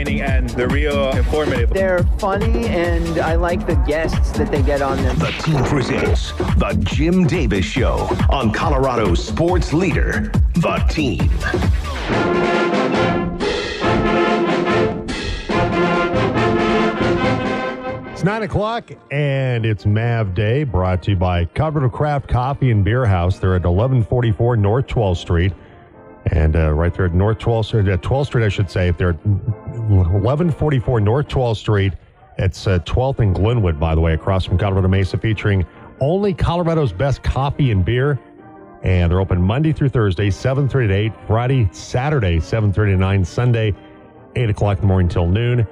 entertaining and they're real informative. They're funny, and I like the guests that they get on them. The team presents The Jim Davis Show on Colorado Sports Leader, The Team. It's 9 o'clock and it's Mav Day brought to you by Colorado Craft Coffee and Beer House. They're at 1144 North 12th Street. And uh, right there at North 12th Street, at 12th Street, I should say, if they're at 1144 North 12th Street, it's uh, 12th and Glenwood, by the way, across from Colorado Mesa, featuring only Colorado's best coffee and beer. And they're open Monday through Thursday, 7.30 to 8, Friday, Saturday, 7.30 to 9, Sunday, 8 o'clock in the morning till noon.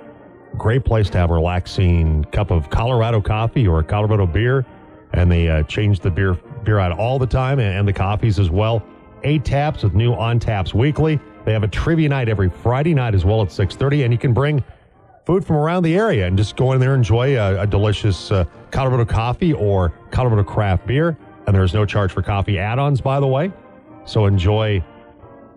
Great place to have a relaxing cup of Colorado coffee or a Colorado beer. And they uh, change the beer beer out all the time and, and the coffees as well. Eight taps with new on taps weekly. They have a trivia night every Friday night as well at 6.30. And you can bring food from around the area and just go in there and enjoy a, a delicious uh, Colorado coffee or Colorado craft beer. And there's no charge for coffee add-ons, by the way. So enjoy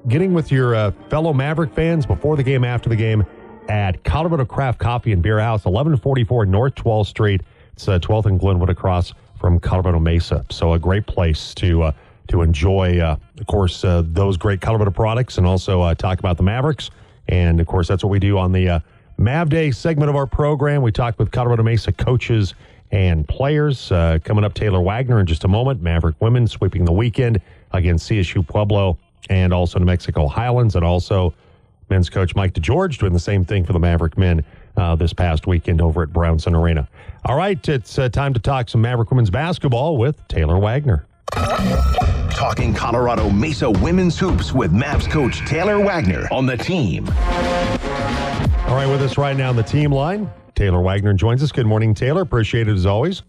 getting with your uh, fellow Maverick fans before the game, after the game at Colorado Craft Coffee and Beer House, 1144 North 12th Street. It's uh, 12th and Glenwood across from Colorado Mesa. So a great place to uh, to enjoy, uh, of course, uh, those great Colorado products and also uh, talk about the Mavericks. And of course, that's what we do on the uh, Mav Day segment of our program. We talk with Colorado Mesa coaches and players. coming up, Taylor Wagner in just a moment. Maverick women sweeping the weekend against CSU Pueblo and also New Mexico Highlands and also men's coach Mike DeGeorge doing the same thing for the Maverick men uh, this past weekend over at Brownson Arena. All right, it's uh, time to talk some Maverick women's basketball with Taylor Wagner. Talking Colorado Mesa women's hoops with Mavs coach Taylor Wagner on the team. All right, with us right now on the team line, Taylor Wagner joins us. Good morning, Taylor. Appreciate it as always.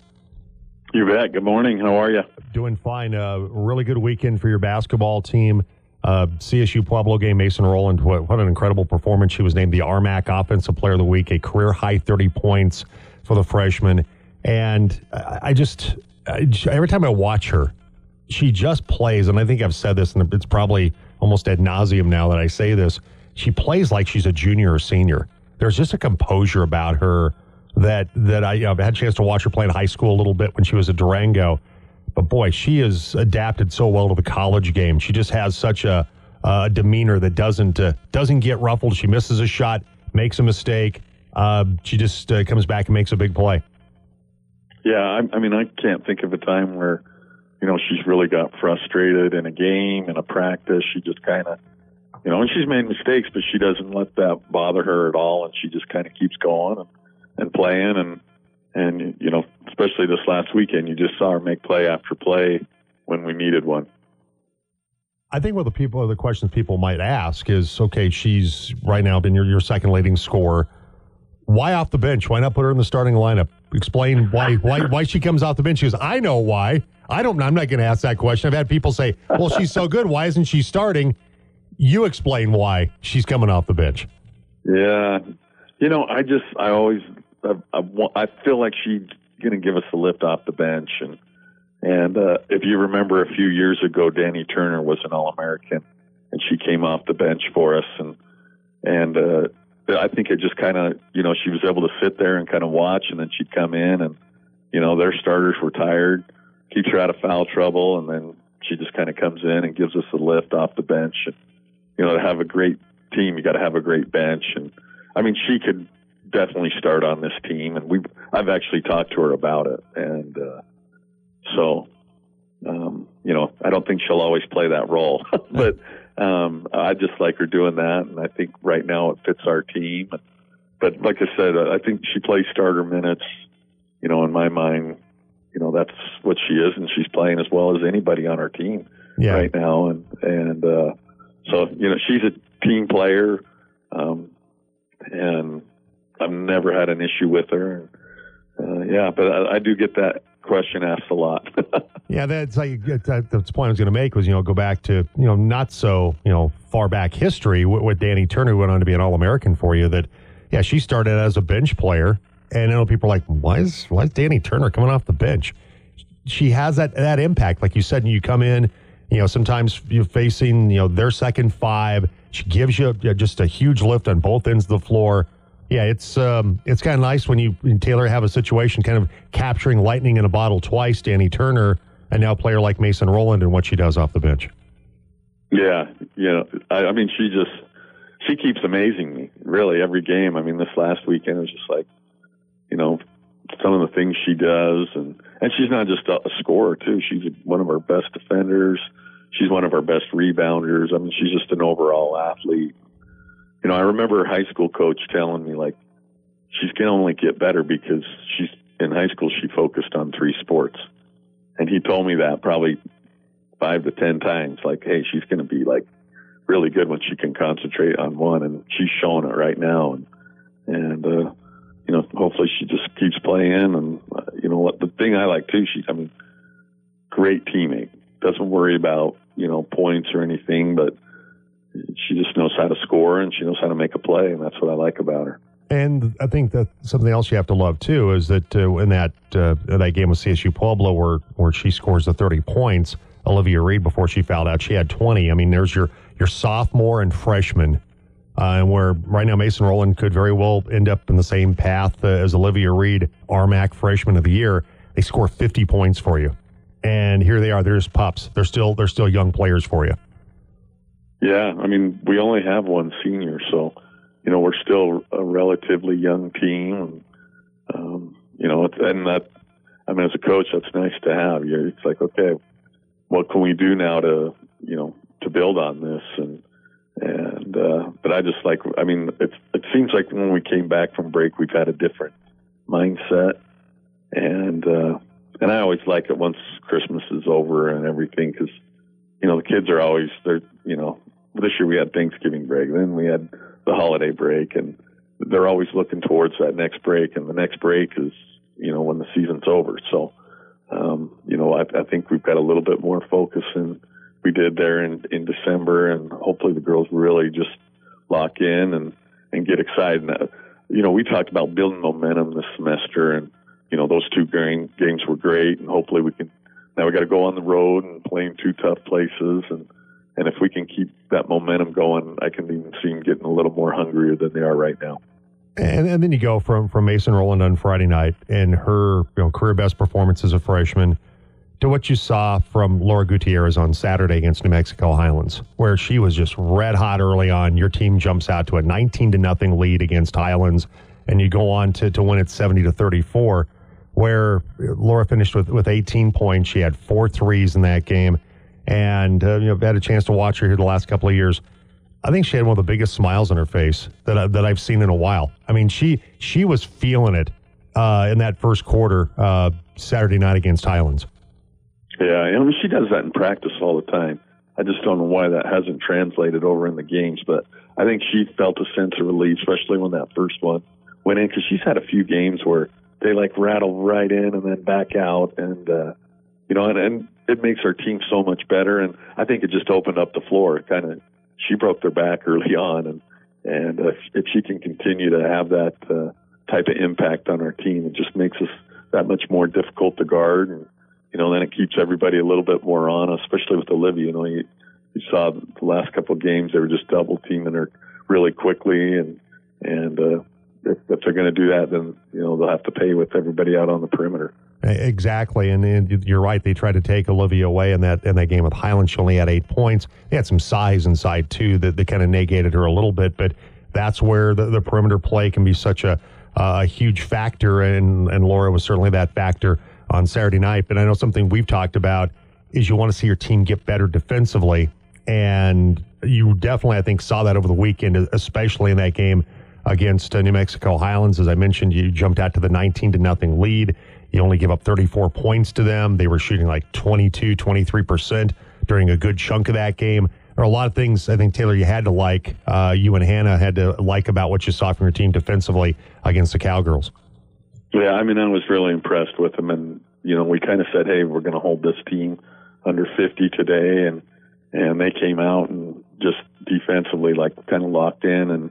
You bet. Good morning. How are you? Doing fine. A uh, really good weekend for your basketball team. Uh, CSU Pueblo game, Mason Rowland, what, what, an incredible performance. She was named the RMAC Offensive Player of the Week, a career high 30 points for the freshman. And I, I just, I, every time I watch her, she just plays, and I think I've said this, and it's probably almost ad nauseum now that I say this. She plays like she's a junior or senior. There's just a composure about her that that I I've had a chance to watch her play in high school a little bit when she was at Durango but boy, she has adapted so well to the college game. She just has such a, a demeanor that doesn't uh, doesn't get ruffled. She misses a shot, makes a mistake. Uh, she just uh, comes back and makes a big play. Yeah, I, I mean, I can't think of a time where you know she's really got frustrated in a game in a practice. She just kind of you know, and she's made mistakes, but she doesn't let that bother her at all, and she just kind of keeps going and, and playing and and you know, especially this last weekend, you just saw her make play after play when we needed one. I think what the people, the questions people might ask is, okay, she's right now been your, your second leading scorer. Why off the bench? Why not put her in the starting lineup? Explain why why why she comes off the bench. She goes, I know why. I don't. I'm not going to ask that question. I've had people say, well, she's so good. Why isn't she starting? You explain why she's coming off the bench. Yeah, you know, I just I always I, I, I feel like she's going to give us a lift off the bench. And and uh, if you remember, a few years ago, Danny Turner was an All American, and she came off the bench for us. And and uh, I think it just kind of you know she was able to sit there and kind of watch, and then she'd come in, and you know their starters were tired, keeps her out of foul trouble, and then she just kind of comes in and gives us a lift off the bench. And you know to have a great team, you got to have a great bench. And I mean, she could definitely start on this team, and we I've actually talked to her about it, and uh, so um, you know I don't think she'll always play that role, but um, I just like her doing that, and I think right now it fits our team. But like I said, I think she plays starter minutes. You know, in my mind, you know that's what she is, and she's playing as well as anybody on our team yeah. right now, and and uh, so you know she's a team player. Um, and I've never had an issue with her. Uh, yeah, but I, I, do get that question asked a lot. yeah, that's like that's the point I was going to make was you know go back to you know not so you know far back history with, with Danny Turner who went on to be an All American for you. That yeah, she started as a bench player, and you know people are like, why is why is Danny Turner coming off the bench? She has that that impact, like you said. And you come in, you know, sometimes you're facing you know their second five She gives you just a huge lift on both ends of the floor. Yeah, it's um, it's kind of nice when you and Taylor have a situation kind of capturing lightning in a bottle twice. Danny Turner and now a player like Mason Rowland and what she does off the bench. Yeah, yeah. I, I mean, she just she keeps amazing me really every game. I mean, this last weekend was just like, you know, some of the things she does, and and she's not just a, a scorer too. She's one of our best defenders. She's one of our best rebounders. I mean, she's just an overall athlete. You know, I remember high school coach telling me like she's going to only get better because she's in high school she focused on three sports. And he told me that probably five to ten times like hey, she's going to be like really good when she can concentrate on one and she's showing it right now and and uh you know, hopefully she just keeps playing. And uh, you know what, the thing I like too, she, I mean, great teammate. Doesn't worry about you know points or anything, but she just knows how to score and she knows how to make a play, and that's what I like about her. And I think that something else you have to love too is that uh, in that uh, that game with CSU Pueblo, where where she scores the thirty points, Olivia Reed before she fouled out, she had twenty. I mean, there's your your sophomore and freshman, and where right now Mason Rowland could very well end up in the same path uh, as Olivia Reed, RMAC freshman of the year. They score fifty points for you, and here they are. They're just pups. They're still they're still young players for you. Yeah, I mean, we only have one senior, so you know we're still a relatively young team. Um, you know, and that I mean, as a coach, that's nice to have. You, it's like, okay, what can we do now to you know to build on this and and uh, but I just like I mean it it seems like when we came back from break we've had a different mindset and uh, and I always like it once Christmas is over and everything because you know the kids are always they're you know this year we had Thanksgiving break, then we had the holiday break, and they're always looking towards that next break, and the next break is you know when the season's over. So, um, you know, I, I think we've got a little bit more focus than we did there in in December, and hopefully the girls really just lock in and and get excited. And, you know, we talked about building momentum this semester, and you know those two game, games were great, and hopefully we can. Now we got to go on the road and play in two tough places, and and if we can keep that momentum going, I can even see them getting a little more hungrier than they are right now. And, and then you go from from Mason Rowland on Friday night and her you know, career best performance as a freshman to what you saw from Laura Gutierrez on Saturday against New Mexico Highlands, where she was just red hot early on. Your team jumps out to a 19 to nothing lead against Highlands, and you go on to, to win it 70 to 34, where Laura finished with, with 18 points. She had four threes in that game and uh, you know, had a chance to watch her here the last couple of years. I think she had one of the biggest smiles on her face that I, that I've seen in a while. I mean, she she was feeling it uh, in that first quarter uh, Saturday night against Highlands. Yeah, I mean, she does that in practice all the time. I just don't know why that hasn't translated over in the games, but I think she felt a sense of relief, especially when that first one went in, because she's had a few games where they like rattle right in and then back out, and uh, you know, and, and it makes our team so much better. And I think it just opened up the floor. Kind of she broke their back early on, and and uh, if she can continue to have that uh, type of impact on our team, it just makes us that much more difficult to guard. And you know, then it keeps everybody a little bit more on, especially with Olivia. You know, you, you saw the last couple of games; they were just double teaming her really quickly, and and uh, if, if they're going to do that, then you know they'll have to pay with everybody out on the perimeter. Exactly, and, and, you're right. They tried to take Olivia away in that in that game with Highland. She only had eight points. They had some size inside too that, that kind of negated her a little bit. But that's where the, the perimeter play can be such a a huge factor, and and Laura was certainly that factor on Saturday night. But I know something we've talked about is you want to see your team get better defensively, and you definitely I think saw that over the weekend, especially in that game against uh, New Mexico Highlands. As I mentioned, you jumped out to the 19 to nothing lead. You only give up 34 points to them. They were shooting like 22, 23% during a good chunk of that game. There are a lot of things I think, Taylor, you had to like. Uh, you and Hannah had to like about what you saw from your team defensively against the Cowgirls. Yeah, I mean, I was really impressed with them. And, you know, we kind of said, hey, we're going to hold this team under 50 today. And, and they came out and just defensively, like, kind of locked in and,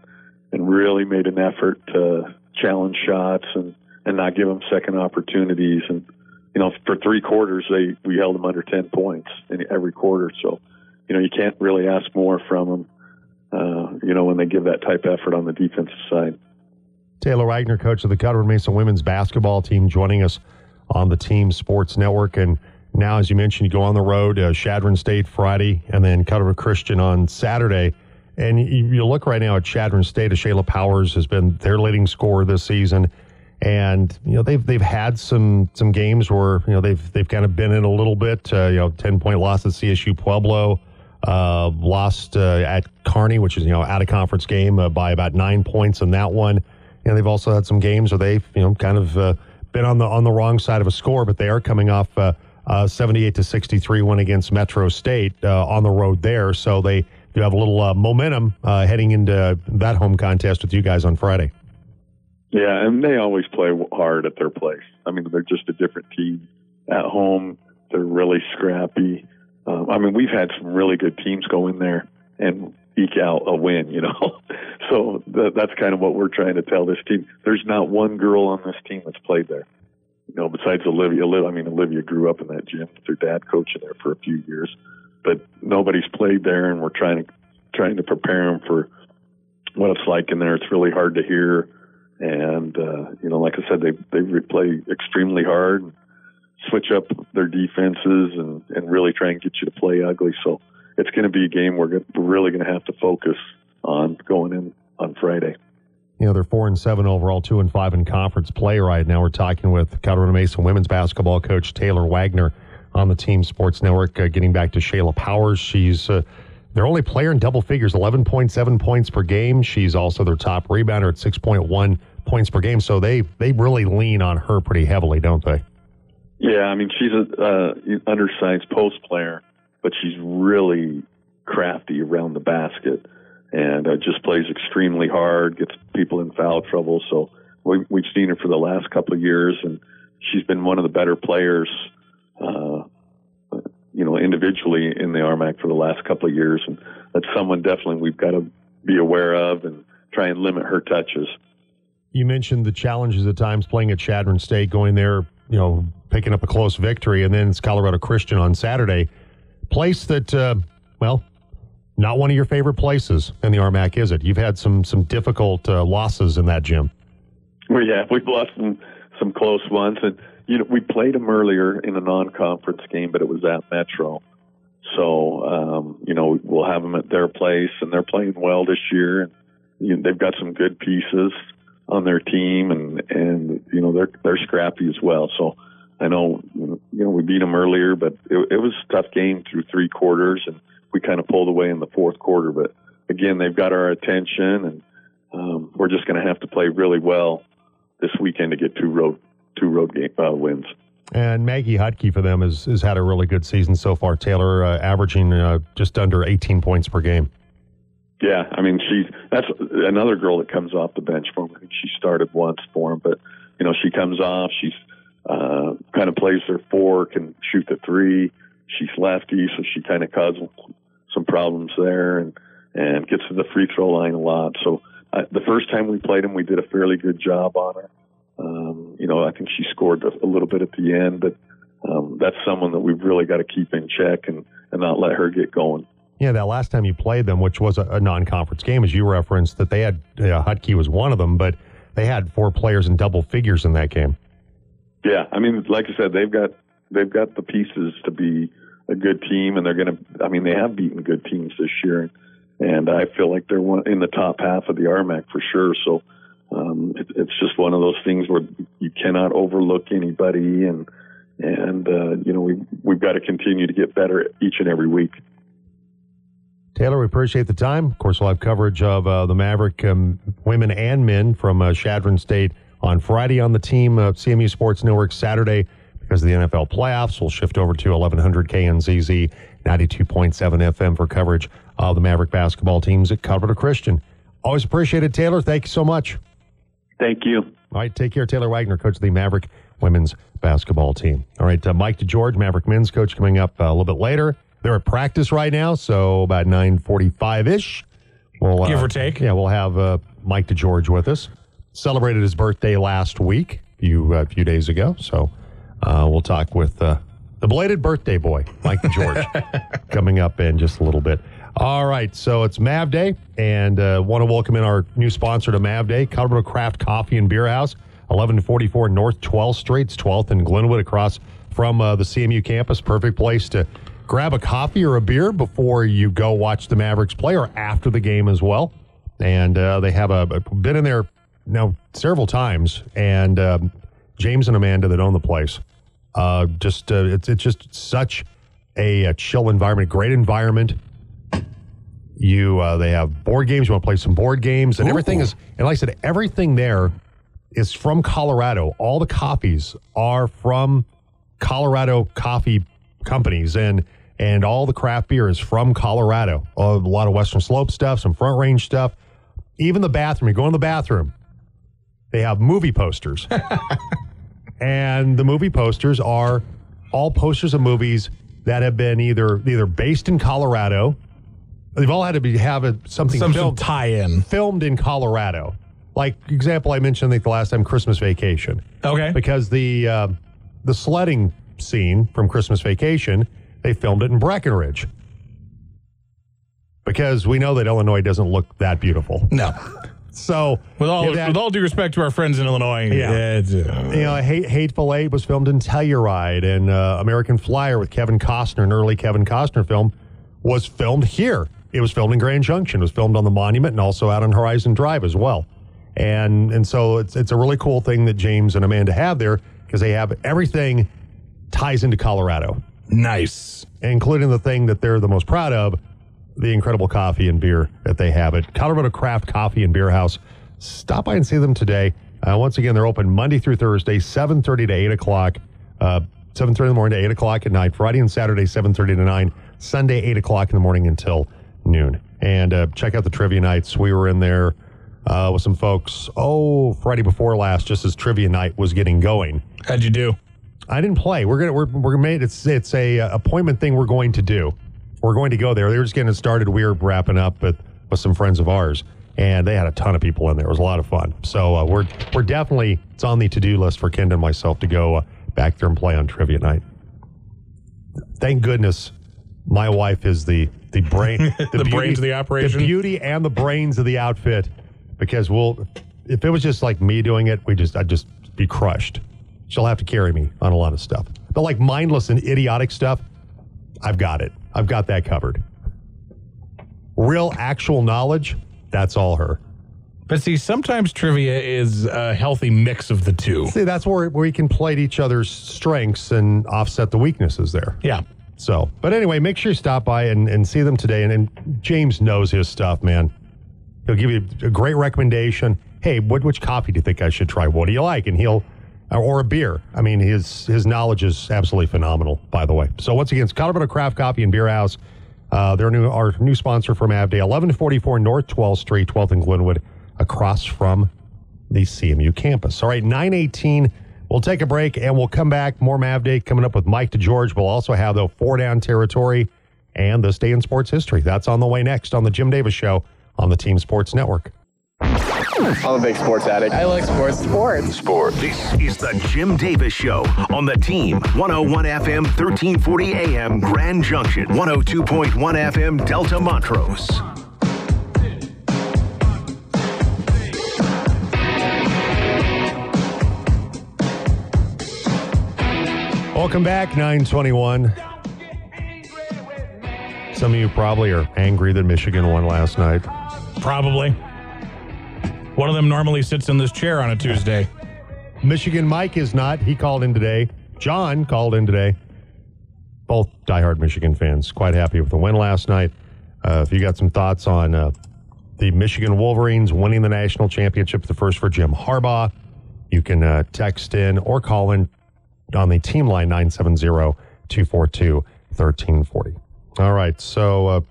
and really made an effort to challenge shots and, and not give them second opportunities. And you know, for three quarters, they we held them under ten points in every quarter. So, you know, you can't really ask more from them. uh, you know, when they give that type of effort on the defensive side. Taylor Wagner, coach of the Colorado Mesa women's basketball team, joining us on the Team Sports Network. And now, as you mentioned, you go on the road, uh, Chadron State Friday, and then Colorado Christian on Saturday. And you, you look right now at Chadron State, Shayla Powers has been their leading scorer this season. And you know they've they've had some some games where you know they've they've kind of been in a little bit. Uh, you know, ten point loss at CSU Pueblo, uh, lost uh, at Kearney, which is you know out of conference game uh, by about nine points in that one. And they've also had some games where they've you know kind of uh, been on the on the wrong side of a score, but they are coming off uh, uh, 78 to 63 win against Metro State uh, on the road there, so they do have a little momentum heading into that home contest with you guys on Friday. Yeah, and they always play hard at their place. I mean, they're just a different team at home. They're really scrappy. Um, I mean, we've had some really good teams go in there and eke out a win, you know. so th- that's kind of what we're trying to tell this team. There's not one girl on this team that's played there. You know, besides Olivia. I mean, Olivia grew up in that gym with her dad coaching there for a few years, but nobody's played there, and we're trying to trying to prepare them for what it's like in there. It's really hard to hear and uh, you know, like I said, they they play extremely hard, switch up their defenses, and and really try and get you to play ugly. So it's going to be a game we're, we're really going to have to focus on going in on Friday. You know, they're four and seven overall, two and five in conference play right now. We're talking with Colorado Mesa women's basketball coach Taylor Wagner on the Team Sports Network. Uh, getting back to Shayla Powers, she's uh, their only player in double figures, 11.7 points per game. She's also their top rebounder at 6.1 points per game. So they they really lean on her pretty heavily, don't they? Yeah, I mean she's a uh, undersized post player, but she's really crafty around the basket and uh, just plays extremely hard, gets people in foul trouble. So we, we've seen her for the last couple of years, and she's been one of the better players, uh, you know, individually in the RMAC for the last couple of years, and that's someone definitely we've got to be aware of and try and limit her touches. You mentioned the challenges at times playing at Chadron State, going there, you know, picking up a close victory, and then it's Colorado Christian on Saturday. Place that, uh, well, not one of your favorite places in the RMAC, is it? You've had some some difficult uh, losses in that gym. Well, yeah, we've lost some some close ones, and you know we played them earlier in a non-conference game, but it was at Metro. So um, you know we'll have them at their place, and they're playing well this year. And you know, they've got some good pieces on their team, and and you know they're they're scrappy as well. So I know you know we beat them earlier, but it, it was a tough game through three quarters, and we kind of pulled away in the fourth quarter. But again, they've got our attention, and um, we're just going to have to play really well this weekend to get two road two road game, uh, wins. And Maggie Hutke for them has, has had a really good season so far. Taylor uh, averaging uh, just under 18 points per game. Yeah, I mean she's that's another girl that comes off the bench for him. I think she started once for him, but you know she comes off. She's uh, kind of plays her four, can shoot the three. She's lefty, so she kind of causes some problems there, and and gets to the free throw line a lot. So uh, the first time we played him, we did a fairly good job on her. Um, you know, I think she scored a, a little bit at the end, but um, that's someone that we've really got to keep in check and and not let her get going. Yeah, that last time you played them, which was a, a non-conference game, as you referenced, that they had uh, Hutke was one of them, but they had four players in double figures in that game. Yeah, I mean, like I said, they've got they've got the pieces to be a good team, and they're going to. I mean, they have beaten good teams this year, and I feel like they're one in the top half of the RMAC for sure. So um, it, it's just one of those things where you cannot overlook anybody, and and uh, you know we we've got to continue to get better each and every week. Taylor, we appreciate the time. Of course, we'll have coverage of uh, the Maverick um, women and men from uh, Chadron State on Friday on the team. Uh, CMU Sports Network Saturday because of the NFL playoffs. We'll shift over to 1100 KNZZ 92.7 FM for coverage of the Maverick basketball teams at Colorado Christian. Always appreciated, Taylor. Thank you so much. Thank you. All right, take care. Taylor Wagner, coach of the Maverick women's basketball team. All right, uh, Mike DeGeorge, Maverick men's coach, coming up uh, a little bit later. They're at practice right now, so about 9.45 ish. We'll, Give uh, or take. Yeah, we'll have uh, Mike DeGeorge with us. Celebrated his birthday last week, a few, uh, few days ago. So uh, we'll talk with uh, the belated birthday boy, Mike George, coming up in just a little bit. All right, so it's Mav Day, and uh, want to welcome in our new sponsor to Mav Day, Colorado Craft Coffee and Beer House, 1144 North 12th Street, 12th in Glenwood, across from uh, the CMU campus. Perfect place to grab a coffee or a beer before you go watch the Mavericks play, or after the game as well. And uh, they have a, been in there now several times, and um, James and Amanda that own the place. Uh, just uh, it's it's just such a, a chill environment, great environment. You uh, they have board games. You want to play some board games, and everything is. And like I said, everything there is from Colorado. All the coffees are from Colorado coffee companies, and and all the craft beer is from Colorado. A lot of Western Slope stuff, some Front Range stuff. Even the bathroom. You go in the bathroom, they have movie posters, and the movie posters are all posters of movies that have been either either based in Colorado. They've all had to be have a, something Some filmed, tie-in. filmed in Colorado. Like example, I mentioned I think the last time Christmas Vacation Okay. because the uh, the sledding scene from Christmas Vacation they filmed it in Breckenridge because we know that Illinois doesn't look that beautiful. No. So With all that- with all due respect to our friends in Illinois, Yeah. it's, uh, you know, Hate, Hateful Eight was filmed in Telluride, and uh, American Flyer with Kevin Costner, an early Kevin Costner film, was filmed here. It was filmed in Grand Junction. It was filmed on the Monument and also out on Horizon Drive as well. And and so it's it's a really cool thing that James and Amanda have there because they have everything ties into Colorado, nice. including the thing that they're the most proud of, the incredible coffee and beer that they have at Colorado Craft Coffee and Beer House. Stop by and see them today. Uh, once again, they're open Monday through Thursday, 7.30 to 8 o'clock, uh, 7.30 in the morning to 8 o'clock at night, Friday and Saturday, 7.30 to 9, Sunday, 8 o'clock in the morning until noon. And uh, check out the trivia nights. We were in there uh, with some folks, oh, Friday before last, just as trivia night was getting going. How'd you do? I didn't play. We're gonna we're we're made it's it's a uh, appointment thing we're going to do. We're going to go there. They were just getting it started. We were wrapping up with with some friends of ours, and they had a ton of people in there. It was a lot of fun. So uh, we're we're definitely it's on the to do list for Ken and myself to go uh, back there and play on trivia night. Thank goodness, my wife is the the brain The brains of the operation? the beauty and the brains of the outfit. Because we'll, if it was just like me doing it, we just I'd just be crushed. She'll have to carry me on a lot of stuff. But like mindless and idiotic stuff, I've got it. I've got that covered. Real actual knowledge, that's all her. But see, sometimes trivia is a healthy mix of the two. See, that's where, we can play to each other's strengths and offset the weaknesses there. Yeah. So, but anyway, make sure you stop by and, and see them today. And, and James knows his stuff, man. He'll give you a great recommendation. Hey, what which coffee do you think I should try? What do you like? And he'll or a beer. I mean, his his knowledge is absolutely phenomenal. By the way, so once again, it's Colorado Craft Coffee and Beer House. Uh, they're new our new sponsor for Mav Day, eleven forty four North 12th Street, 12th in Glenwood, across from the CMU campus. All right, 918. We'll take a break and we'll come back. More Mav Day coming up with Mike DeGeorge. We'll also have the four down territory and this day in sports history. That's on the way next on the Jim Davis Show on the Team Sports Network. I'm a big sports addict. I like sports. Sports. Sports. This is the Jim Davis Show on the team. 101 FM, 1340 AM, Grand Junction. 102.1 FM, Delta Montrose. Welcome back, 921. Some of you probably are angry that Michigan won last night. Probably. One of them normally sits in this chair on a Tuesday. Michigan Mike is not. He called in today. John called in today. Both diehard Michigan fans. Quite happy with the win last night. Uh, if you got some thoughts on uh, the Michigan Wolverines winning the national championship, the first for Jim Harbaugh, you can uh, text in or call in on the team line 970 242 1340. All right. So, uh,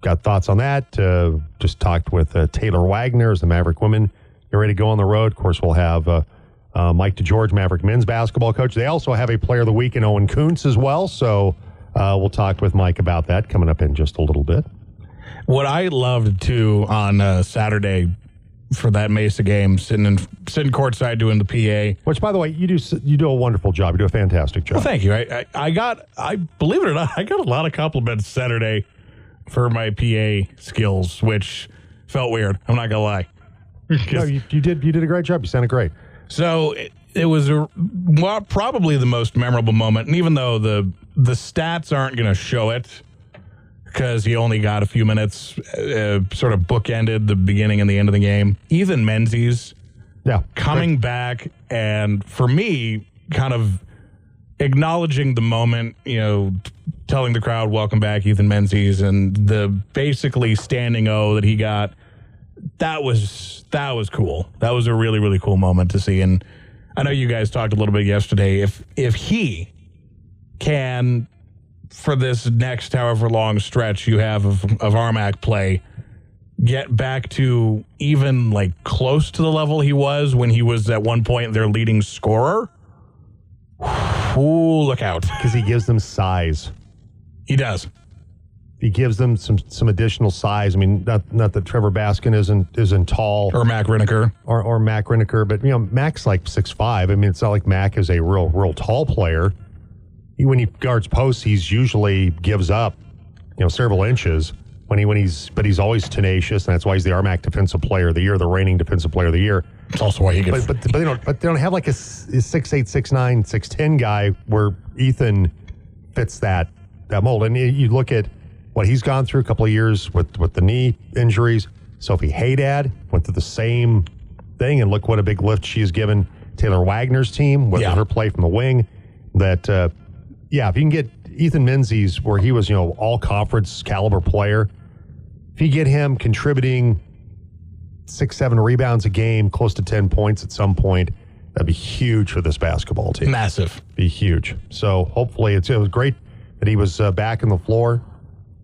got thoughts on that. Uh, just talked with uh, Taylor Wagner as the Maverick women. Get ready to go on the road. Of course, we'll have uh, uh, Mike DeGeorge, Maverick men's basketball coach. They also have a player of the week in Owen Kuntz as well. So, uh, we'll talk with Mike about that coming up in just a little bit. What I loved too on uh, Saturday for that Mesa game, sitting in sitting courtside doing the PA. Which, by the way, you do you do a wonderful job. You do a fantastic job. Well, thank you. I, I I got I believe it or not, I got a lot of compliments Saturday for my PA skills, which felt weird. I'm not gonna lie. No, you, you did you did a great job. You sounded great. So it, it was a, well, probably the most memorable moment, and even though the the stats aren't going to show it because he only got a few minutes, uh, sort of bookended the beginning and the end of the game. Ethan Menzies Yeah, coming back, and for me, kind of acknowledging the moment, you know, telling the crowd, "Welcome back, Ethan Menzies," and the basically standing O that he got. That was that was cool. That was a really really cool moment to see. And I know you guys talked a little bit yesterday. If if he can for this next however long stretch you have of, of RMAC play get back to even like close to the level he was when he was at one point their leading scorer. Ooh, look out. because he gives them size. He does. He gives them some some additional size. I mean, not not that Trevor Baskin isn't isn't tall Or Mac Riniker. or or Mac Riniker, but you know, Mac's like six five. I mean, it's not like Mac is a real real tall player. He, when he guards posts, he's usually gives up, you know, several inches. When he when he's but he's always tenacious, and that's why he's the RMAC Defensive Player of the Year, the reigning Defensive Player of the Year. It's also why he gets. But but, but they don't but they don't have like a, s- a six eight six nine six ten guy where Ethan fits that that mold. And you, look at what he's gone through a couple of years with with the knee injuries. Sophie Haydad went through the same thing, and look what a big lift she's given Taylor Wagner's team with Yeah. her play from the wing. That uh, yeah, if you can get Ethan Menzies where he was you know all conference caliber player, if you get him contributing six, seven rebounds a game, close to 10 points at some point, that'd be huge for this basketball team. massive. Be huge. So hopefully it's, it was great that he was uh, back on the floor.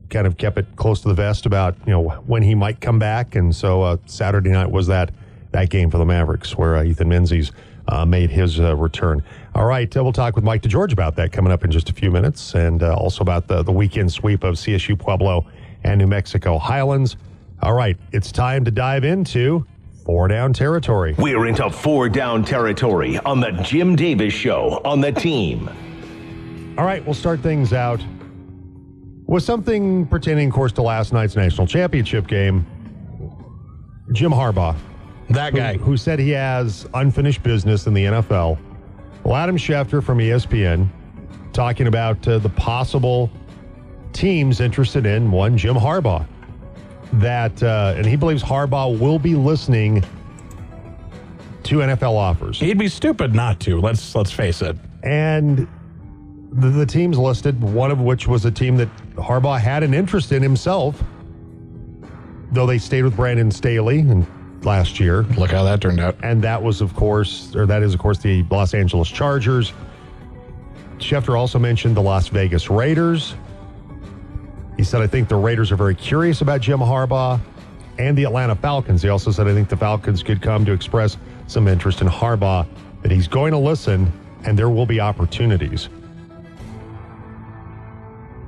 Kind of kept it close to the vest about, you know, when he might come back. And so uh, Saturday night was that, that game for the Mavericks where uh, Ethan Menzies uh, made his uh, return. All right, uh, we'll talk with Mike DeGeorge about that coming up in just a few minutes and also about the, the weekend sweep of CSU Pueblo and New Mexico Highlands. All right, it's time to dive into four down territory. We're into four down territory on the Jim Davis Show on the team. All right, we'll start things out with something pertaining, of course, to last night's national championship game. Jim Harbaugh, That who, guy. who said he has unfinished business in the NFL. Well, Adam Schefter from ESPN talking about uh, the possible teams interested in one Jim Harbaugh. That uh, and he believes Harbaugh will be listening to NFL offers. He'd be stupid not to. Let's let's face it. And the, the teams listed, one of which was a team that Harbaugh had an interest in himself, though they stayed with Brandon Staley and last year. Look how that turned out. And that was, of course, or that is, of course, the Los Angeles Chargers. Schefter also mentioned the Las Vegas Raiders. He said, I think the Raiders are very curious about Jim Harbaugh and the Atlanta Falcons. He also said, I think the Falcons could come to express some interest in Harbaugh, that he's going to listen and there will be opportunities.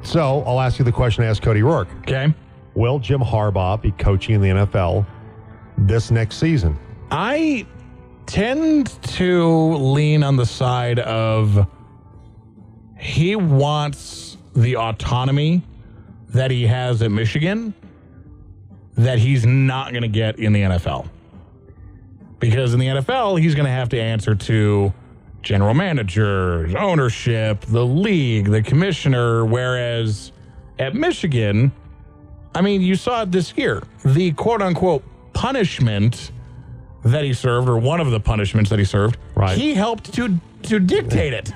So I'll ask you the question I asked Cody Rourke Okay. Will Jim Harbaugh be coaching in the NFL this next season? I tend to lean on the side of he wants the autonomy that he has at Michigan that he's not going to get in the NFL. Because in the NFL, he's going to have to answer to general managers, ownership, the league, the commissioner. Whereas at Michigan, I mean, you saw it this year. The quote unquote punishment that he served, or one of the punishments that he served, Right. he helped to to dictate it.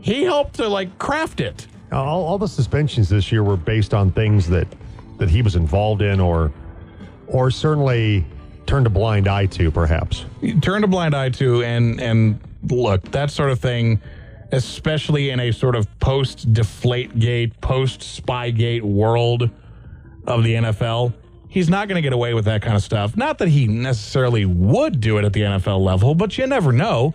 He helped to like craft it. All, all the suspensions this year were based on things that that he was involved in, or or certainly turned a blind eye to, perhaps. You turned a blind eye to and and look that sort of thing especially in a sort of post deflate gate post spygate world of the NFL he's not going to get away with that kind of stuff. Not that he necessarily would do it at the NFL level but you never know.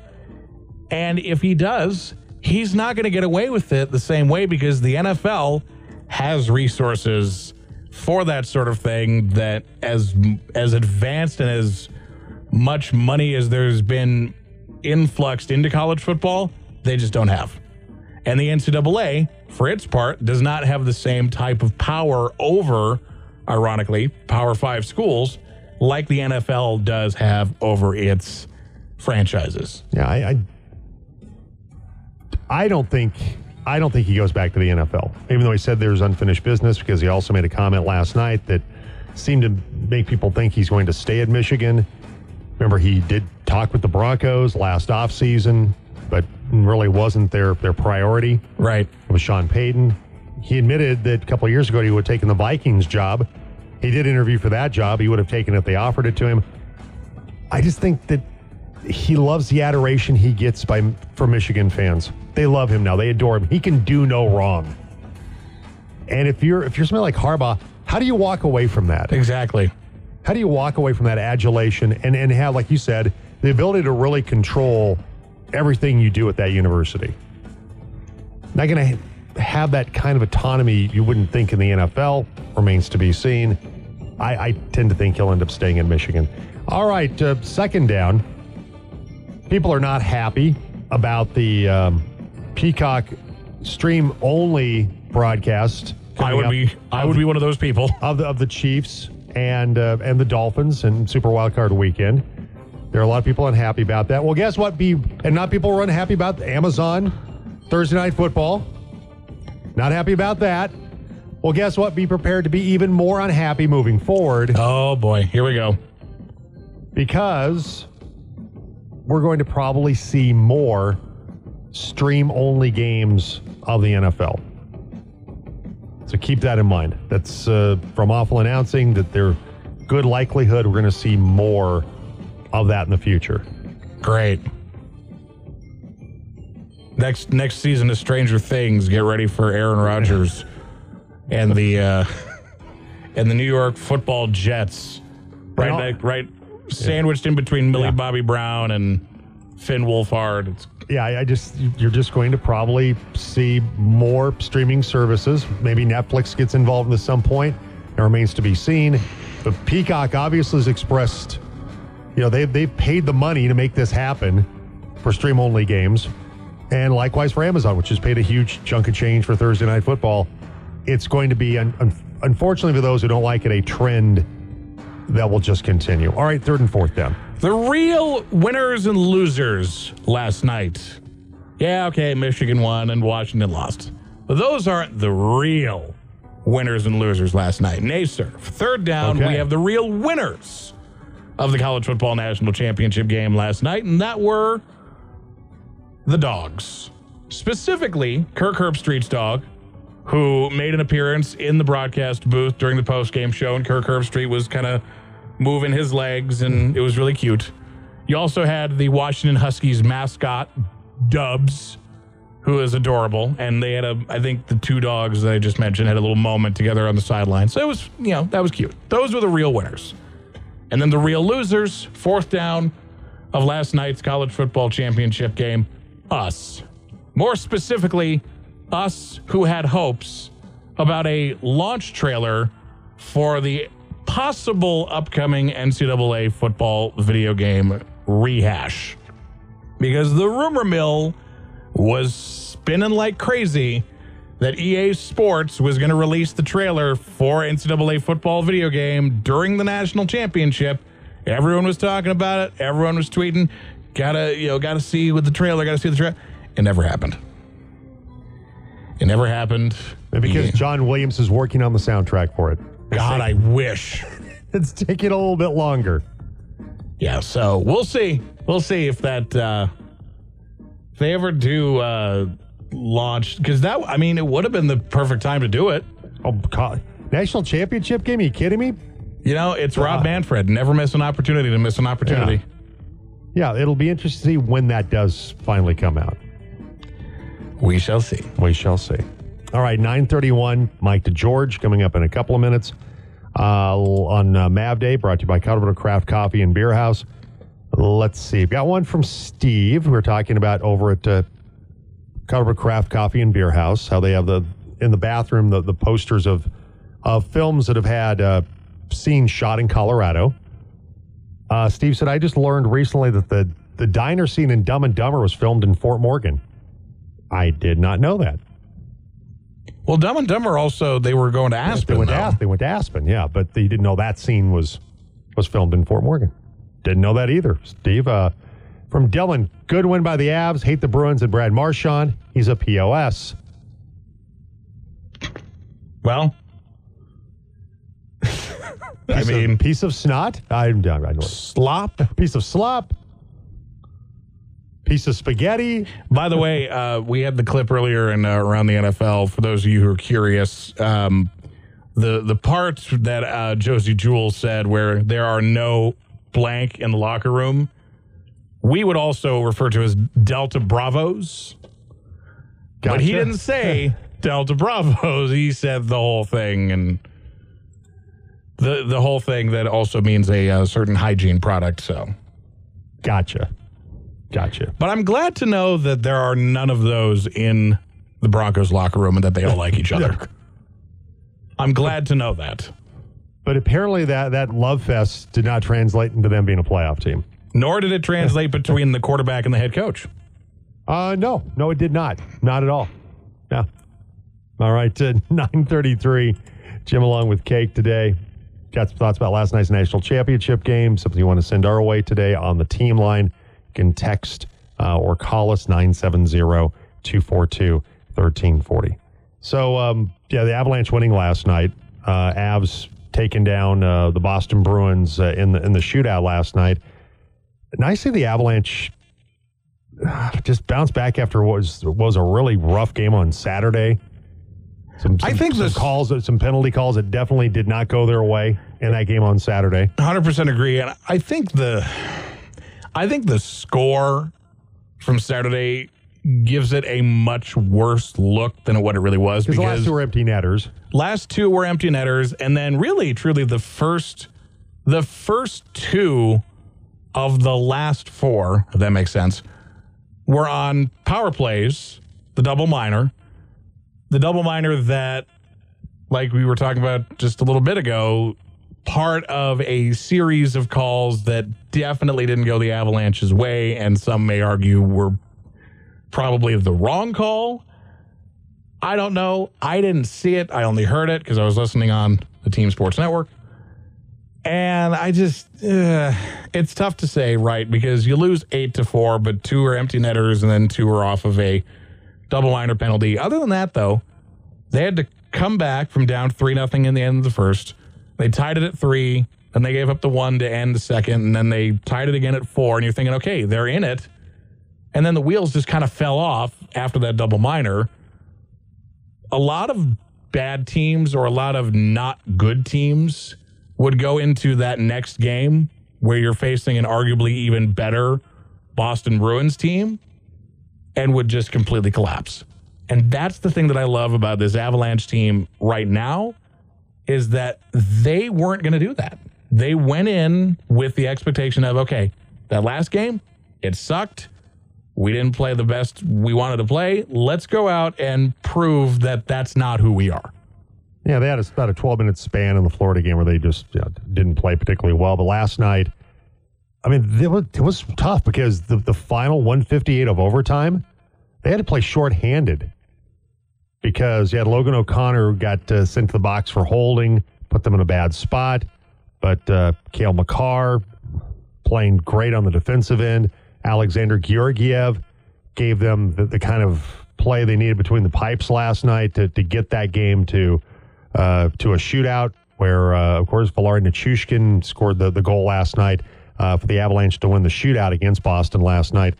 And if he does he's not going to get away with it the same way because the NFL has resources for that sort of thing that as as advanced and as much money as there's been influxed into college football, they just don't have. And the NCAA, for its part, does not have the same type of power over, ironically, Power Five schools like the NFL does have over its franchises. Yeah, I, I, I don't think I don't think he goes back to the NFL. Even though he said there's unfinished business, because he also made a comment last night that seemed to make people think he's going to stay at Michigan. Remember, he did talk with the Broncos last offseason, but really wasn't their their priority. Right. It was Sean Payton. He admitted that a couple of years ago he would have taken the Vikings job. He did interview for that job. He would have taken it if they offered it to him. I just think that he loves the adoration he gets by from Michigan fans. They love him now. They adore him. He can do no wrong. And if you're if you're somebody like Harbaugh, how do you walk away from that? Exactly. How do you walk away from that adulation and and have, like you said, the ability to really control everything you do at that university? Not going to have that kind of autonomy you wouldn't think in the NFL remains to be seen. I, I tend to think he'll end up staying in Michigan. All right, uh, second down. People are not happy about the um, Peacock stream only broadcast. I would up be I would be one of those people. of the of the Chiefs and uh, and the Dolphins and Super Wildcard Weekend. There are a lot of people unhappy about that. Well, guess what? Be and not people are unhappy about Amazon Thursday Night Football. Not happy about that. Well, guess what? Be prepared to be even more unhappy moving forward Oh boy, here we go. because we're going to probably see more stream only games of the NFL. So keep that in mind. That's uh, from awful announcing that there good likelihood we're going to see more of that in the future. Great. Next next season of Stranger Things, get ready for Aaron Rodgers and the uh, and the New York Football Jets. Right, back, right, sandwiched in between Millie Yeah. Bobby Brown and Finn Wolfhard. It's Yeah, I just you're just going to probably see more streaming services. Maybe Netflix gets involved at some point. It remains to be seen. But Peacock obviously has expressed, you know, they've they've paid the money to make this happen for stream only games, and likewise for Amazon, which has paid a huge chunk of change for Thursday night football. It's going to be, un- un- unfortunately, for those who don't like it, a trend that will just continue. All right, third and fourth down. The real winners and losers last night. Yeah, okay, Michigan won and Washington lost. But those aren't the real winners and losers last night. Nay, sir. Third down, Okay. we have the real winners of the college football national championship game last night, and that were the dogs. Specifically, Kirk Herbstreit's dog, who made an appearance in the broadcast booth during the post-game show, and Kirk Herbstreit was kind of moving his legs, and it was really cute. You also had the Washington Huskies mascot, Dubs, who is adorable, and they had a, I think the two dogs that I just mentioned had a little moment together on the sideline. So it was, you know, that was cute. Those were the real winners. And then the real losers, fourth down of last night's college football championship game, us. More specifically, us who had hopes about a launch trailer for the possible upcoming NCAA football video game rehash. Because the rumor mill was spinning like crazy that EA Sports was going to release the trailer for NCAA football video game during the national championship. Everyone was talking about it. Everyone was tweeting, "Gotta, you know, gotta see with the trailer. Gotta see the trailer." It never happened. It never happened. Because Yeah. John Williams is working on the soundtrack for it. God, I wish. It's taking a little bit longer. Yeah, so we'll see. We'll see if that uh if they ever do uh launch because that I mean it would have been the perfect time to do it. Oh, God. National championship game? Are you kidding me? You know, it's Rob Manfred. Never miss an opportunity to miss an opportunity. Yeah, it'll be interesting to see when that does finally come out. We shall see. We shall see. All right, 931, Mike DeGeorge coming up in a couple of minutes uh, on uh, Mav Day, brought to you by Colorado Craft Coffee and Beer House. Let's see. Got one from Steve. We're talking about over at uh, Colorado Craft Coffee and Beer House, how they have the in the bathroom the, the posters of of films that have had uh, scenes shot in Colorado. Uh, Steve said, "I just learned recently that the the diner scene in Dumb and Dumber was filmed in Fort Morgan." I did not know that. Well, Dumb and Dumber also they were going to They Aspen. went, to. Aspen, they went to Aspen, yeah, but they didn't know that scene was was filmed in Fort Morgan. Didn't know that either. Steve, uh, from Dylan, good win by the Avs. Hate the Bruins and Brad Marchand. He's a POS. Well, I mean, piece of snot. I'm I know slop. piece of slop. Piece of spaghetti. By the way, uh, we had the clip earlier in uh, around the NFL. For those of you who are curious, um, the the part that uh, Josey Jewell said, where there are no blank in the locker room, we would also refer to as Delta Bravos. But he didn't say Delta Bravos. He said the whole thing, and the the whole thing that also means a, uh certain hygiene product. So. Gotcha. Gotcha. But I'm glad to know that there are none of those in the Broncos locker room and that they all like each other. I'm glad to know that. But apparently that that love fest did not translate into them being a playoff team. Nor did it translate between the quarterback and the head coach. Uh, no, no, it did not. Not at all. Yeah. All right, uh, 933. Jim along with Cake today. Got some thoughts about last night's national championship game. Something you want to send our way today on the team line. Can text uh, or call us 970-242-1340. So, um, yeah, the Avalanche winning last night. Uh, Avs taking down uh, the Boston Bruins uh, in the in the shootout last night. Nice to see the Avalanche just bounce back after what was was a really rough game on Saturday. Some, I think some calls, some penalty calls that definitely did not go their way in that game on Saturday. 100% agree and I think the I think the score from Saturday gives it a much worse look than what it really was Because the last two were empty netters. last two were empty netters and then really truly the first the first two of the last four if that makes sense were on power plays the double minor the double minor that like we were talking about just a little bit ago part of a series of calls that definitely didn't go the avalanche's way and some may argue were probably the wrong call I don't know. I didn't see it. I only heard it because I was listening on the Team Sports Network. And I just, uh, it's tough to say, right? Because you lose eight to four, but two are empty netters and then two are off of a double minor penalty. Other than that, though, they had to come back from down three nothing in the end of the first. They tied it at three, and they gave up the one to end the second, and then they tied it again at four. And you're thinking, okay, they're in it. And then the wheels just kind of fell off after that double minor a lot of bad teams or a lot of not good teams would go into that next game where you're facing an arguably even better Boston Bruins team and would just completely collapse. And that's the thing that I love about this Avalanche team right now is that they weren't going to do that. They went in with the expectation of okay, that last game, it sucked. We didn't play the best we wanted to play. Let's go out and prove that that's not who we are. Yeah, they had about a 12 minute span in the Florida game where they just you know, didn't play particularly well. But last night, I mean, it was, it was tough because the, the final 158 of overtime, they had to play shorthanded because had Logan O'Connor got uh, sent to the box for holding, put them in a bad spot. But uh, Cale Makar playing great on the defensive end. Alexander Georgiev gave them the, the kind of play they needed between the pipes last night to, to get that game to uh, to a shootout where, uh, of course, Valeri Nichushkin scored the, the goal last night uh, for the Avalanche to win the shootout against Boston last night.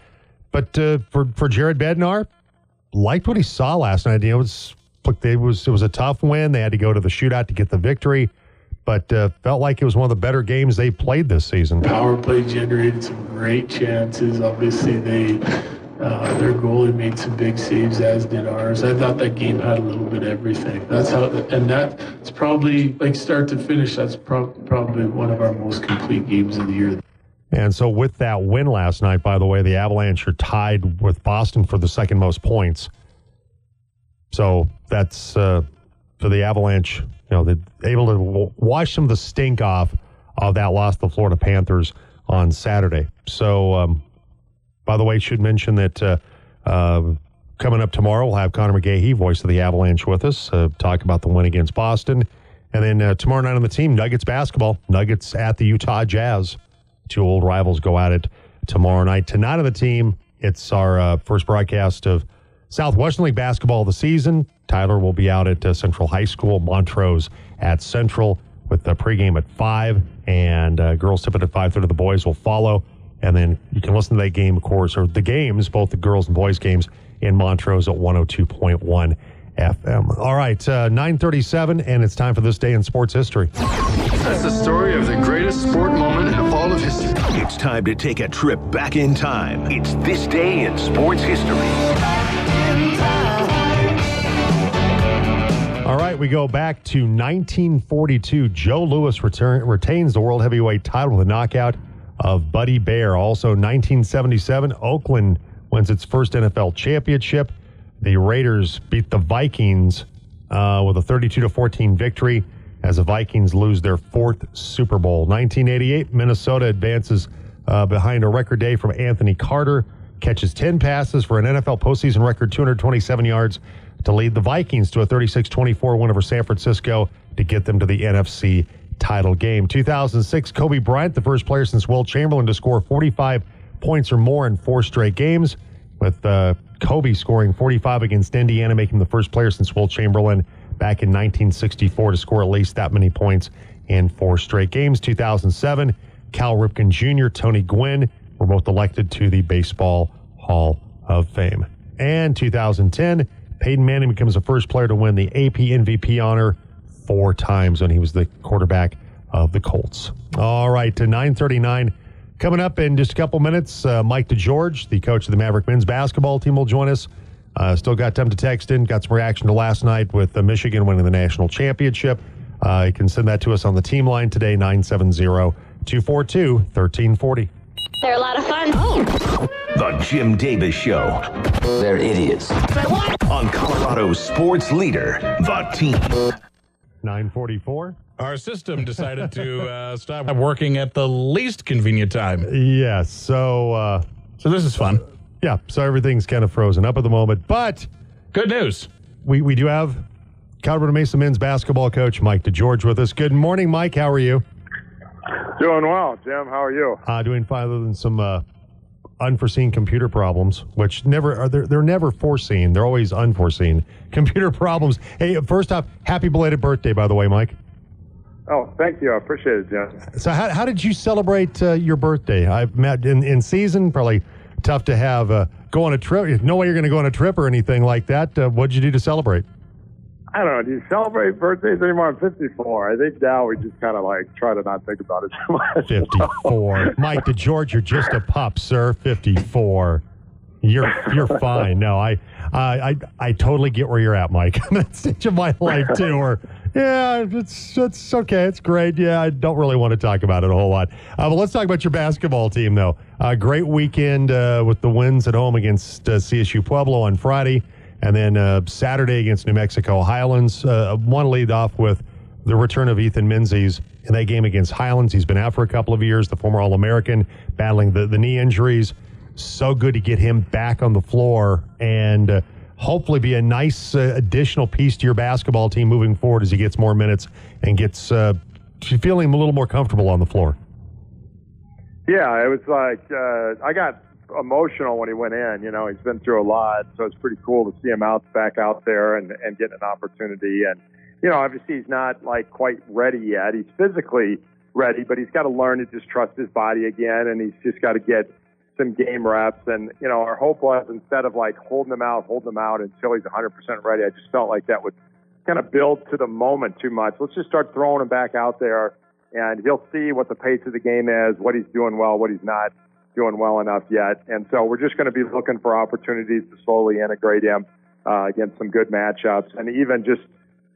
But uh, for, for Jared Bednar, liked what he saw last night. You know, it was, it was, it was a tough win. They had to go to the shootout to get the victory, but uh, felt like it was one of the better games they played this season. Power play generated some great chances. Obviously, they uh, their goalie made some big saves, as did ours. I thought that game had a little bit of everything. That's how, and that's probably like start to finish. That's pro- probably one of our most complete games of the year. And so, with that win last night, by the way, the Avalanche are tied with Boston for the second most points. So that's uh, for the Avalanche. You know, they're able to wash some of the stink off of that loss to the Florida Panthers on Saturday. So, um, by the way, should mention that uh, uh, coming up tomorrow, we'll have Conor McGahey, voice of the Avalanche, with us, uh, talk about the win against Boston. And then uh, tomorrow night on the team, Nuggets basketball. Nuggets at the Utah Jazz. Two old rivals go at it tomorrow night. Tonight on the team, it's our uh, first broadcast of Southwestern League basketball of the season. Tyler will be out at uh, Central High School, Montrose at Central with the pregame at 5 and uh, girls tip it at 5.30. The boys will follow. And then you can listen to that game, of course, or the games, both the girls and boys games in Montrose at 102.1 FM. All right, uh, 937, and it's time for this day in sports history. That's the story of the greatest sport moment in all of history. It's time to take a trip back in time. It's this day in sports history. All right, we go back to 1942. Joe Louis return, retains the world heavyweight title with a knockout of Buddy Baer. Also, 1977, Oakland wins its first NFL championship. The Raiders beat the Vikings uh, with a 32 to 14 victory as the Vikings lose their fourth Super Bowl. 1988, Minnesota advances uh, behind a record day from Anthony Carter, catches 10 passes for an NFL postseason record 227 yards to lead the Vikings to a 36 24 win over San Francisco to get them to the NFC title game. 2006, Kobe Bryant, the first player since Wilt Chamberlain to score 45 points or more in four straight games, with uh, Kobe scoring 45 against Indiana, making the first player since Wilt Chamberlain back in 1964 to score at least that many points in four straight games. 2007, Cal Ripken Jr., Tony Gwynn were both elected to the Baseball Hall of Fame. And 2010, Peyton Manning becomes the first player to win the AP MVP honor four times when he was the quarterback of the Colts. All right, to 939. Coming up in just a couple minutes, uh, Mike DeGeorge, the coach of the Maverick men's basketball team, will join us. Uh, still got time to text in. Got some reaction to last night with uh, Michigan winning the national championship. Uh, you can send that to us on the team line today, 970 242 1340. They're a lot of fun. Oh. The Jim Davis Show. They're idiots. On Colorado's sports leader, the team. 944. Our system decided to uh, stop working at the least convenient time. Yes. So, uh, so this is fun. Yeah. So everything's kind of frozen up at the moment, but good news. We we do have Colorado Mesa men's basketball coach Mike DeGeorge with us. Good morning, Mike. How are you? Doing well, Jim. How are you? Uh, doing fine, other than some uh, unforeseen computer problems, which never are they're, they're never foreseen. They're always unforeseen computer problems. Hey, first off, happy belated birthday, by the way, Mike. Oh, thank you. I appreciate it, Jim. So, how, how did you celebrate uh, your birthday? I've met in, in season, probably tough to have uh, go on a trip. No way you're going to go on a trip or anything like that. Uh, what'd you do to celebrate? I don't know. Do you celebrate birthdays anymore? I'm 54. I think now we just kind of like try to not think about it too much. 54. Mike DeGeorge, you're just a pup, sir. 54. You're you're fine. No, I I I totally get where you're at, Mike. I'm at stage of my life too, or yeah, it's it's okay. It's great. Yeah, I don't really want to talk about it a whole lot. Uh, but let's talk about your basketball team, though. Uh, great weekend uh, with the wins at home against uh, CSU Pueblo on Friday, and then uh, Saturday against New Mexico Highlands. Uh, one lead off with the return of Ethan Menzies in that game against Highlands. He's been out for a couple of years, the former All American, battling the, the knee injuries so good to get him back on the floor and hopefully be a nice uh, additional piece to your basketball team moving forward as he gets more minutes and gets uh, feeling a little more comfortable on the floor. Yeah, it was like uh, I got emotional when he went in. You know, he's been through a lot, so it's pretty cool to see him out back out there and and getting an opportunity. And you know, obviously he's not like quite ready yet. He's physically ready, but he's got to learn to just trust his body again, and he's just got to get some game reps. And, you know, our hope was instead of like holding them out, holding them out until he's 100% ready, I just felt like that would kind of build to the moment too much. Let's just start throwing him back out there and he'll see what the pace of the game is, what he's doing well, what he's not doing well enough yet. And so we're just going to be looking for opportunities to slowly integrate him uh, against some good matchups and even just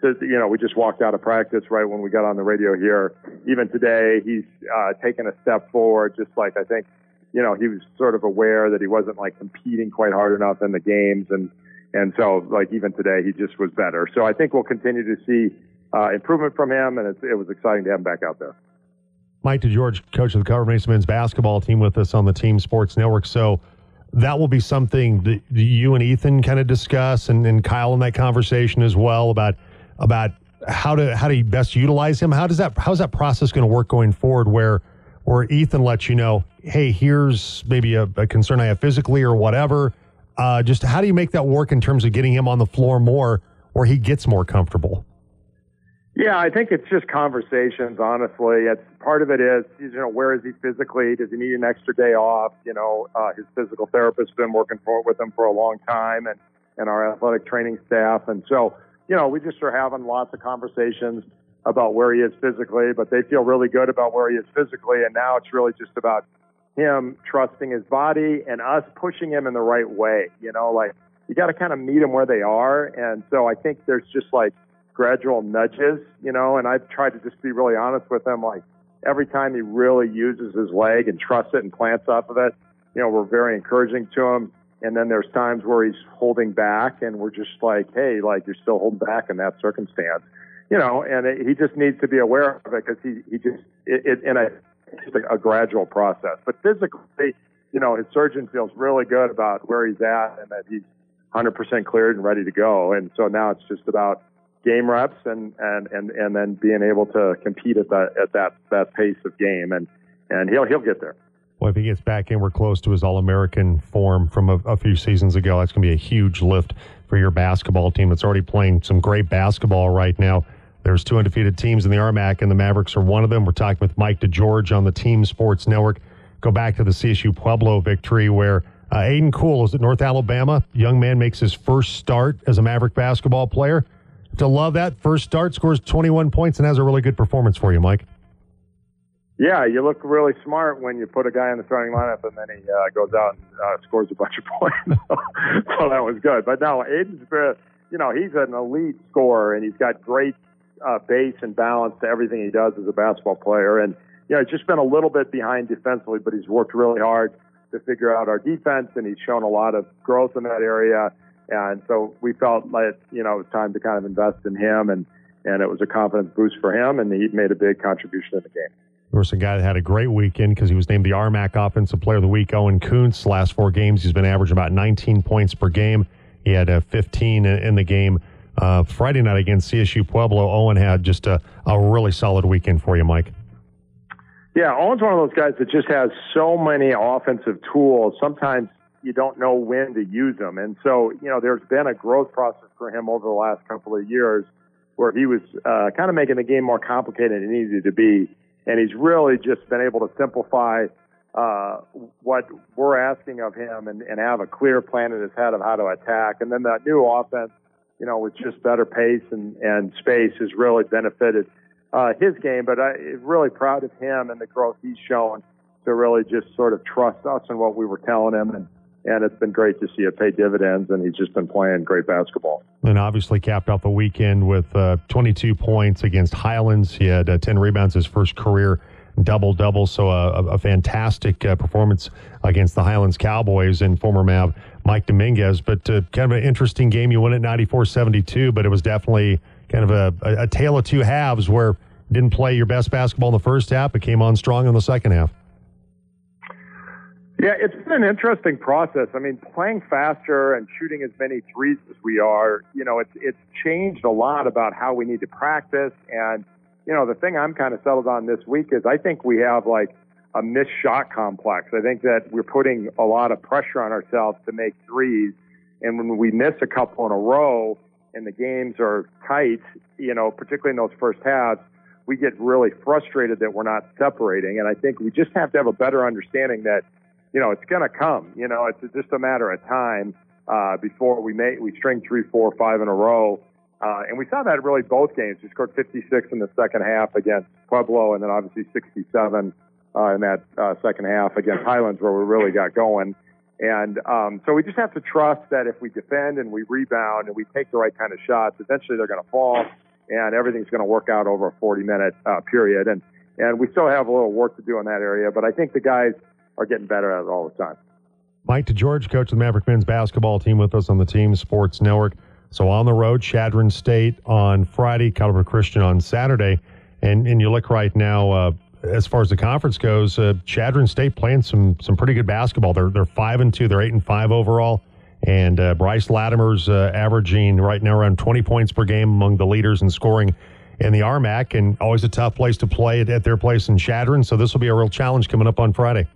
you know, we just walked out of practice right when we got on the radio here. Even today, he's uh, taken a step forward, just like I think you know, he was sort of aware that he wasn't like competing quite hard enough in the games. And, and so like even today, he just was better. So I think we'll continue to see uh, improvement from him. And it was exciting to have him back out there. Mike DeGeorge, coach of the Colorado Mesa men's basketball team with us on the Team Sports Network. So that will be something that you and Ethan kind of discuss, and, and Kyle in that conversation as well about about how to how to best utilize him. How does that how's that process going to work going forward? Where where Ethan lets you know, hey, here's maybe a, a concern I have physically or whatever. Uh, just how do you make that work in terms of getting him on the floor more, where he gets more comfortable? Yeah, I think it's just conversations. Honestly, it's part of it is you know where is he physically? Does he need an extra day off? You know, uh, his physical therapist's been working for with him for a long time, and and our athletic training staff, and so you know we just are having lots of conversations about where he is physically, but they feel really good about where he is physically, and now it's really just about him trusting his body and us pushing him in the right way. You know, like you got to kind of meet them where they are, and so I think there's just like gradual nudges, you know, and I've tried to just be really honest with him. Like every time he really uses his leg and trusts it and plants off of it, you know, we're very encouraging to him. And then there's times where he's holding back and we're just like, hey, like you're still holding back in that circumstance, you know, and it, he just needs to be aware of it because he, he just, it, it and a, just a, a gradual process. But physically, you know, his surgeon feels really good about where he's at and that he's 100% cleared and ready to go. And so now it's just about game reps and, and, and, and then being able to compete at that, at that, that pace of game. And, and he'll, he'll get there. Well, if he gets back in, we're close to his All American form from a, a, few seasons ago. That's going to be a huge lift for your basketball team that's already playing some great basketball right now. There's two undefeated teams in the RMAC, and the Mavericks are one of them. We're talking with Mike DeGeorge on the Team Sports Network. Go back to the CSU Pueblo victory where uh, Aiden Cool is at North Alabama. Young man makes his first start as a Maverick basketball player to love that. First start, scores 21 points, and has a really good performance for you, Mike. Yeah, you look really smart when you put a guy in the starting lineup and then he uh, goes out and uh, scores a bunch of points. so that was good. But no, Aiden's, you know, he's an elite scorer and he's got great uh, base and balance to everything he does as a basketball player. And, you know, he's just been a little bit behind defensively, but he's worked really hard to figure out our defense and he's shown a lot of growth in that area. And so we felt like, you know, it was time to kind of invest in him and, and it was a confidence boost for him and he made a big contribution in the game. There was a guy that had a great weekend because he was named the RMAC Offensive Player of the Week. Owen Kuntz, last four games, he's been averaging about 19 points per game. He had a 15 in the game uh, Friday night against CSU Pueblo. Owen had just a, a really solid weekend for you, Mike. Yeah, Owen's one of those guys that just has so many offensive tools. Sometimes you don't know when to use them. And so, you know, there's been a growth process for him over the last couple of years where he was uh, kind of making the game more complicated and easy to be. And he's really just been able to simplify uh, what we're asking of him and, and have a clear plan in his head of how to attack. And then that new offense, you know, with just better pace and, and space has really benefited uh, his game. But I'm really proud of him and the growth he's shown to really just sort of trust us and what we were telling him and and it's been great to see it pay dividends. And he's just been playing great basketball. And obviously capped off the weekend with uh, 22 points against Highlands. He had uh, 10 rebounds, his first career double double. So a, a fantastic uh, performance against the Highlands Cowboys and former Mav Mike Dominguez. But uh, kind of an interesting game. You won at 94 72, but it was definitely kind of a, a, a tale of two halves where didn't play your best basketball in the first half, but came on strong in the second half. Yeah, it's been an interesting process. I mean, playing faster and shooting as many threes as we are, you know, it's it's changed a lot about how we need to practice. And you know, the thing I'm kind of settled on this week is I think we have like a missed shot complex. I think that we're putting a lot of pressure on ourselves to make threes, and when we miss a couple in a row and the games are tight, you know, particularly in those first halves, we get really frustrated that we're not separating. And I think we just have to have a better understanding that you know, it's going to come. You know, it's just a matter of time uh, before we make we string three, four, five in a row. Uh, and we saw that really both games. We scored 56 in the second half against Pueblo, and then obviously 67 uh, in that uh, second half against Highlands, where we really got going. And um, so we just have to trust that if we defend and we rebound and we take the right kind of shots, eventually they're going to fall, and everything's going to work out over a 40 minute uh, period. And and we still have a little work to do in that area, but I think the guys are getting better at it all the time. Mike DeGeorge, coach of the Maverick men's basketball team, with us on the Team Sports Network. So on the road, Chadron State on Friday, Colorado Christian on Saturday, and and you look right now, uh, as far as the conference goes, uh, Chadron State playing some some pretty good basketball. They're they're five and two. They're eight and five overall. And uh, Bryce Latimer's uh, averaging right now around 20 points per game among the leaders in scoring in the RMAC, and always a tough place to play at, at their place in Chadron. So this will be a real challenge coming up on Friday.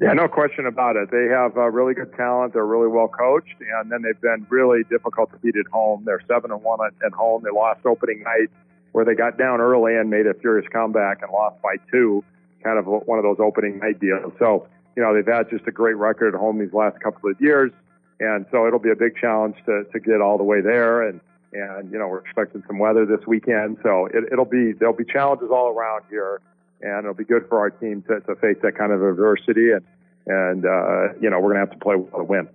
Yeah, no question about it. They have uh, really good talent. They're really well coached, and then they've been really difficult to beat at home. They're seven and one at, at home. They lost opening night where they got down early and made a furious comeback and lost by two, kind of one of those opening night deals. So you know they've had just a great record at home these last couple of years, and so it'll be a big challenge to to get all the way there. And and you know we're expecting some weather this weekend, so it, it'll be there'll be challenges all around here and it'll be good for our team to, to face that kind of adversity. And and uh, you know we're going to have to play well to win.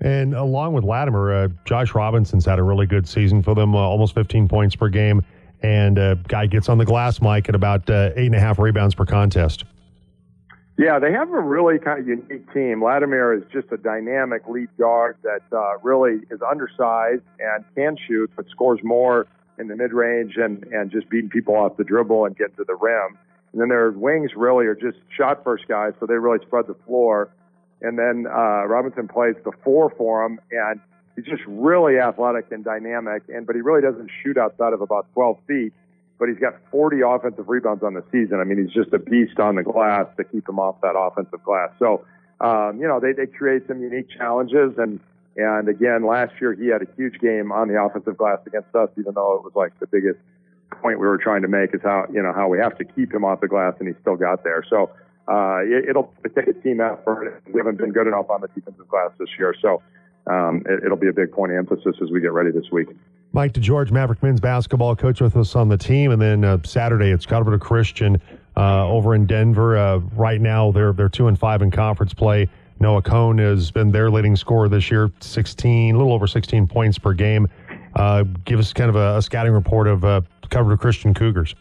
And along with Latimer, uh, Josh Robinson's had a really good season for them, uh, almost 15 points per game, and uh, guy gets on the glass, Mike, at about uh, eight and a half rebounds per contest. Yeah, they have a really kind of unique team. Latimer is just a dynamic lead guard that uh, really is undersized and can shoot, but scores more in the mid range and, and just beating people off the dribble and getting to the rim. And then their wings really are just shot first guys, so they really spread the floor. And then uh, Robinson plays the four for him, and he's just really athletic and dynamic. And but he really doesn't shoot outside of about 12 feet. But he's got 40 offensive rebounds on the season. I mean, he's just a beast on the glass to keep him off that offensive glass. So, um, you know, they they create some unique challenges. And and again, last year he had a huge game on the offensive glass against us, even though it was like the biggest point we were trying to make is how you know how we have to keep him off the glass, and he still got there. So uh, it, will take a team effort. We haven't been good enough on the defensive glass this year, so um, it, will be a big point of emphasis as we get ready this week. Mike DeGeorge, Maverick men's basketball coach with us on the team, and then uh, Saturday it's Colorado Christian uh, over in Denver. Uh, right now they're they're two and five in conference play. Noah Cone has been their leading scorer this year, 16, a little over 16 points per game. Uh, give us kind of a, a scouting report of uh, Colorado Christian Cougars.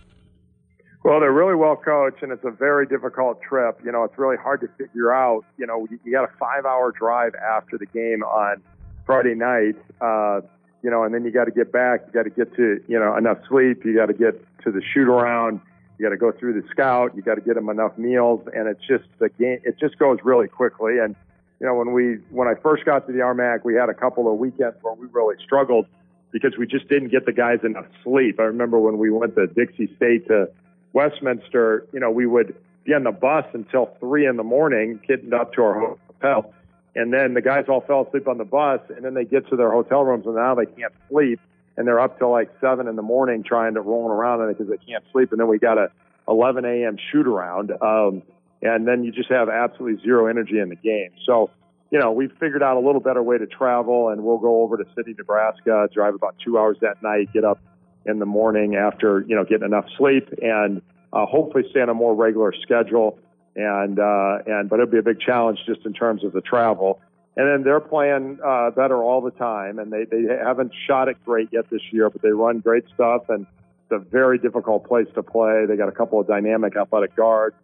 Well, they're really well coached, and it's a very difficult trip. You know, it's really hard to figure out. You know, you, got a five-hour drive after the game on Friday night. Uh, you know, and then you got to get back. You got to get to you know enough sleep. You got to get to the shoot around. You got to go through the scout. You got to get them enough meals, and it's just the game. It just goes really quickly. And you know, when we when I first got to the RMAC, we had a couple of weekends where we really struggled because we just didn't get the guys enough sleep. I remember when we went to Dixie State to Westminster, you know, we would be on the bus until three in the morning, getting up to our hotel. And then the guys all fell asleep on the bus, and then they get to their hotel rooms, and now they can't sleep, and they're up till like seven in the morning trying to roll around because they can't sleep. And then we got a 11 a.m. shoot around, um, and then you just have absolutely zero energy in the game. So you know, we've figured out a little better way to travel, and we'll go over to City, Nebraska, drive about two hours that night, get up in the morning after you know getting enough sleep, and uh, hopefully stay on a more regular schedule. And uh, and but it'll be a big challenge just in terms of the travel. And then they're playing uh, better all the time, and they they haven't shot it great yet this year, but they run great stuff, and it's a very difficult place to play. They got a couple of dynamic athletic guards,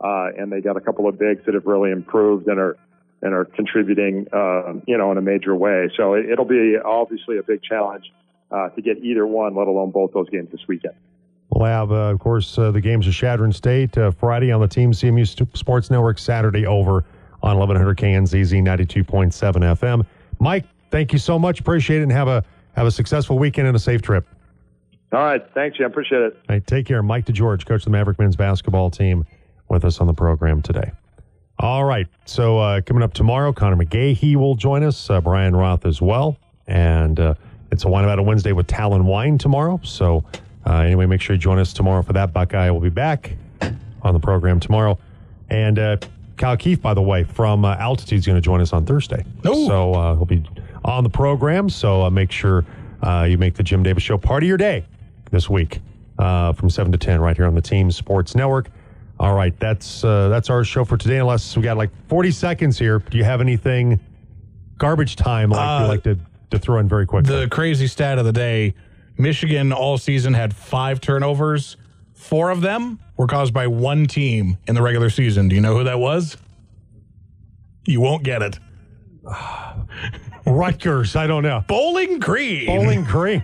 uh, and they got a couple of bigs that have really improved and are and are contributing, uh, you know, in a major way. So it, will be obviously a big challenge uh, to get either one, let alone both those games this weekend. We'll have, uh, of course, uh, the games of Chadron State uh, Friday on the Team CMU Sports Network, Saturday over on 1100 KNZZ 92.7 FM. Mike, thank you so much. Appreciate it, and have a have a successful weekend and a safe trip. All right, thanks, Jim. Appreciate it. All right, take care. Mike DeGeorge, coach of the Maverick men's basketball team, with us on the program today. All right. So uh, coming up tomorrow, Conor McGahey will join us, uh, Brian Roth as well. And uh, it's a Wine About a Wednesday with Talon Wine tomorrow. So uh, anyway, make sure you join us tomorrow for that. Buckeye will be back on the program tomorrow. And uh, Kyle Keefe, by the way, from uh, Altitude is going to join us on Thursday. Ooh. So he'll be on the program. So make sure you make the Jim Davis Show part of your day this week from 7 to 10 right here on the Team Sports Network. All right, that's uh, that's our show for today. Unless we got like 40 seconds here. Do you have anything garbage time like uh, you like to, to throw in very quickly? The crazy stat of the day: Michigan all season had five turnovers. Four of them were caused by one team in the regular season. Do you know who that was? You won't get it. Rutgers. I don't know. Bowling Green. Bowling Green.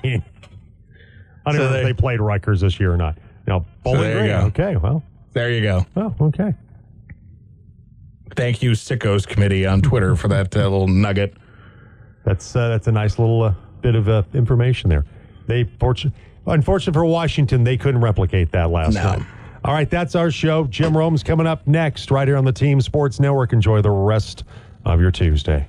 I don't so know they, if they played Rutgers this year or not. Now, Bowling so Green. Okay, well, There you go. Oh, okay. Thank you, Sickos Committee on Twitter, for that uh, little nugget. That's uh, that's a nice little uh, bit of uh, information there. They fortunate, unfortunate for Washington, they couldn't replicate that last No. time. All right, that's our show. Jim Rome's coming up next, right here on the Team Sports Network. Enjoy the rest of your Tuesday.